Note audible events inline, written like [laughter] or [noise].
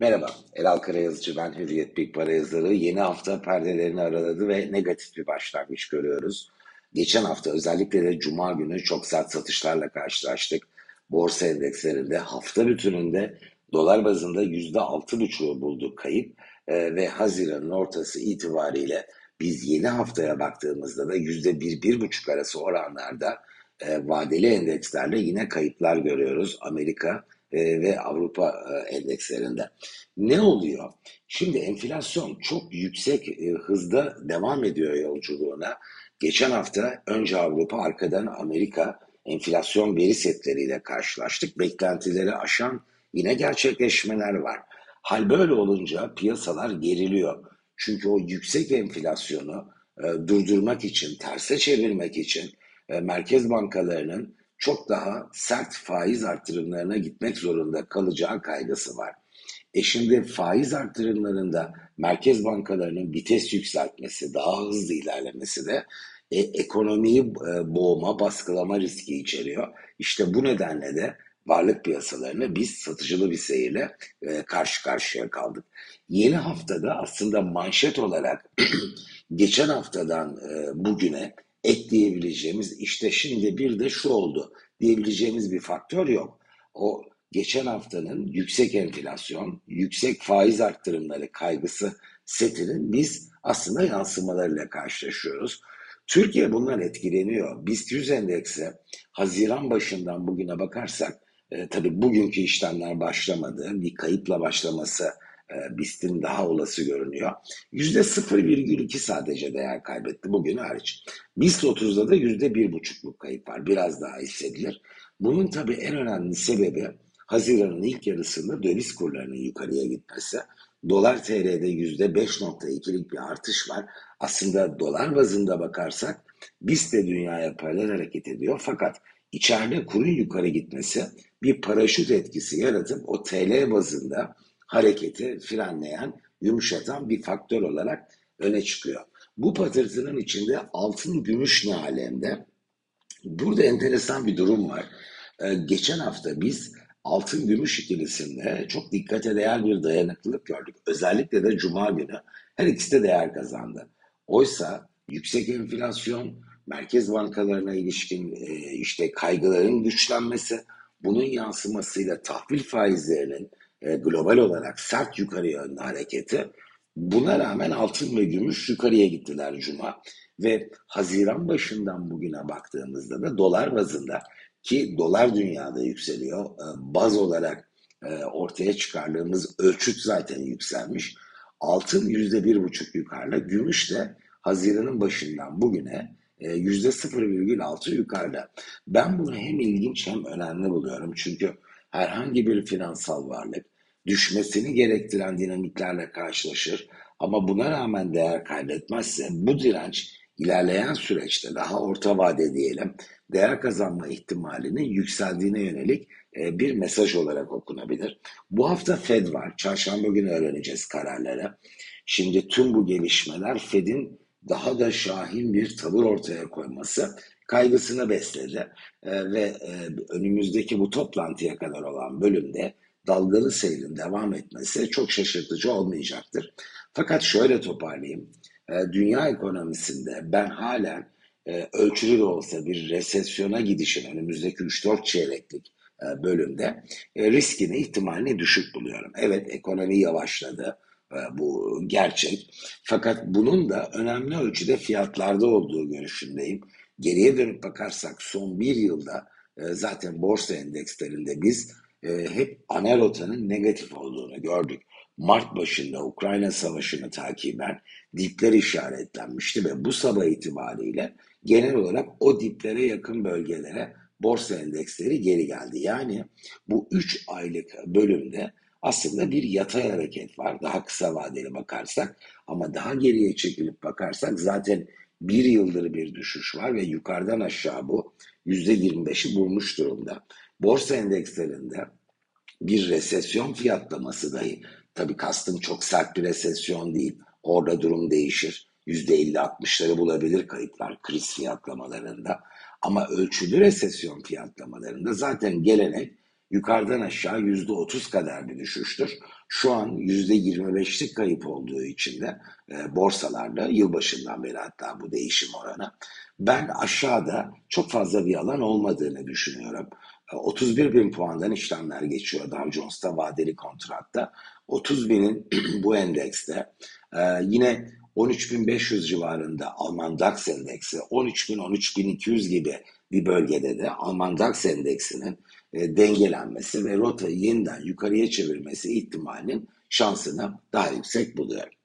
Merhaba, Elal Karayazıcı ben Hürriyet Big Para yazarı. Yeni hafta perdelerini araladı ve negatif bir başlangıç görüyoruz. Geçen hafta özellikle de Cuma günü çok sert satışlarla karşılaştık. Borsa endekslerinde hafta bütününde dolar bazında yüzde altı buçuğu buldu kayıp ee, ve Haziran'ın ortası itibariyle biz yeni haftaya baktığımızda da yüzde bir, bir buçuk arası oranlarda e, vadeli endekslerle yine kayıplar görüyoruz. Amerika e, ve Avrupa e, endekslerinde. Ne oluyor? Şimdi enflasyon çok yüksek e, hızda devam ediyor yolculuğuna. Geçen hafta önce Avrupa arkadan Amerika enflasyon veri setleriyle karşılaştık. Beklentileri aşan yine gerçekleşmeler var. Hal böyle olunca piyasalar geriliyor. Çünkü o yüksek enflasyonu e, durdurmak için, terse çevirmek için e, merkez bankalarının çok daha sert faiz artırımlarına gitmek zorunda kalacağı kaygısı var. E şimdi faiz artırımlarında merkez bankalarının vites yükseltmesi, daha hızlı ilerlemesi de e, ekonomiyi e, boğma, baskılama riski içeriyor. İşte bu nedenle de varlık piyasalarını biz satıcılı bir seyirle e, karşı karşıya kaldık. Yeni haftada aslında manşet olarak [clears throat] geçen haftadan e, bugüne ekleyebileceğimiz işte şimdi bir de şu oldu diyebileceğimiz bir faktör yok. O geçen haftanın yüksek enflasyon, yüksek faiz arttırımları kaygısı setinin biz aslında yansımalarıyla karşılaşıyoruz. Türkiye bundan etkileniyor. BIST 100 endeksi Haziran başından bugüne bakarsak e, tabii bugünkü işlemler başlamadı. Bir kayıpla başlaması BIST'in daha olası görünüyor. Yüzde 0,2 sadece değer kaybetti bugün hariç. BIST 30'da da yüzde 1,5'luk kayıp var. Biraz daha hissedilir. Bunun tabii en önemli sebebi Haziran'ın ilk yarısında döviz kurlarının yukarıya gitmesi. Dolar TL'de yüzde 5.2'lik bir artış var. Aslında dolar bazında bakarsak BIST de dünyaya paralel hareket ediyor. Fakat içeride kurun yukarı gitmesi bir paraşüt etkisi yaratıp o TL bazında hareketi frenleyen, yumuşatan bir faktör olarak öne çıkıyor. Bu patırtının içinde altın gümüş ne alemde? Burada enteresan bir durum var. Ee, geçen hafta biz altın gümüş ikilisinde çok dikkate değer bir dayanıklılık gördük. Özellikle de cuma günü her ikisi de değer kazandı. Oysa yüksek enflasyon, merkez bankalarına ilişkin e, işte kaygıların güçlenmesi, bunun yansımasıyla tahvil faizlerinin e, global olarak sert yukarı yönlü hareketi. Buna rağmen altın ve gümüş yukarıya gittiler Cuma. Ve Haziran başından bugüne baktığımızda da dolar bazında ki dolar dünyada yükseliyor. E, baz olarak e, ortaya çıkardığımız ölçüt zaten yükselmiş. Altın yüzde bir buçuk yukarıda, gümüş de Haziran'ın başından bugüne yüzde 0,6 yukarıda. Ben bunu hem ilginç hem önemli buluyorum. Çünkü herhangi bir finansal varlık düşmesini gerektiren dinamiklerle karşılaşır ama buna rağmen değer kaybetmezse bu direnç ilerleyen süreçte daha orta vade diyelim değer kazanma ihtimalinin yükseldiğine yönelik e, bir mesaj olarak okunabilir. Bu hafta Fed var. Çarşamba günü öğreneceğiz kararları. Şimdi tüm bu gelişmeler Fed'in daha da şahin bir tavır ortaya koyması kaygısını besledi e, ve e, önümüzdeki bu toplantıya kadar olan bölümde dalgalı seyrin devam etmesi çok şaşırtıcı olmayacaktır. Fakat şöyle toparlayayım. E, dünya ekonomisinde ben halen e, ölçülü de olsa bir resesyona gidişin önümüzdeki 3-4 çeyreklik e, bölümde riskini, ihtimalini düşük buluyorum. Evet ekonomi yavaşladı. Bu gerçek. Fakat bunun da önemli ölçüde fiyatlarda olduğu görüşündeyim. Geriye dönüp bakarsak son bir yılda zaten borsa endekslerinde biz e, hep ana rotanın negatif olduğunu gördük. Mart başında Ukrayna Savaşı'nı takiben dipler işaretlenmişti ve bu sabah itibariyle genel olarak o diplere yakın bölgelere borsa endeksleri geri geldi. Yani bu 3 aylık bölümde aslında bir yatay hareket var. Daha kısa vadeli bakarsak ama daha geriye çekilip bakarsak zaten bir yıldır bir düşüş var ve yukarıdan aşağı bu %25'i bulmuş durumda. Borsa endekslerinde bir resesyon fiyatlaması dahi, tabi kastım çok sert bir resesyon değil, orada durum değişir. %50-60'ları bulabilir kayıplar kriz fiyatlamalarında. Ama ölçülü resesyon fiyatlamalarında zaten gelenek yukarıdan aşağı %30 kadar bir düşüştür. şu an %25'lik kayıp olduğu için de e, borsalarda yılbaşından beri hatta bu değişim oranı. Ben aşağıda çok fazla bir alan olmadığını düşünüyorum. 31 e, bin puandan işlemler geçiyor Dow Jones'ta vadeli kontratta. 30 binin [clears throat] bu endekste e, yine 13.500 civarında Alman DAX endeksi, 13.000-13.200 gibi bir bölgede de Alman DAX endeksinin e, dengelenmesi ve rotayı yeniden yukarıya çevirmesi ihtimalinin şansını daha yüksek buluyorum.